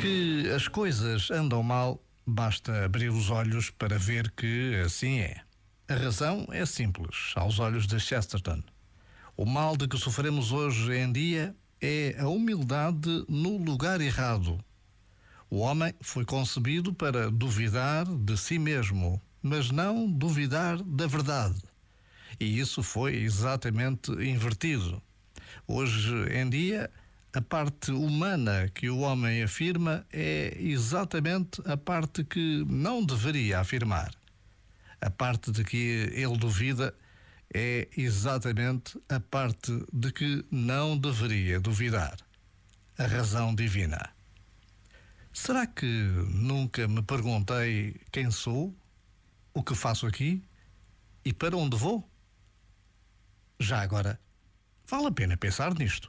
Que as coisas andam mal, basta abrir os olhos para ver que assim é. A razão é simples, aos olhos de Chesterton. O mal de que sofremos hoje em dia é a humildade no lugar errado. O homem foi concebido para duvidar de si mesmo, mas não duvidar da verdade. E isso foi exatamente invertido. Hoje em dia, a parte humana que o homem afirma é exatamente a parte que não deveria afirmar. A parte de que ele duvida é exatamente a parte de que não deveria duvidar. A razão divina. Será que nunca me perguntei quem sou, o que faço aqui e para onde vou? Já agora, vale a pena pensar nisto.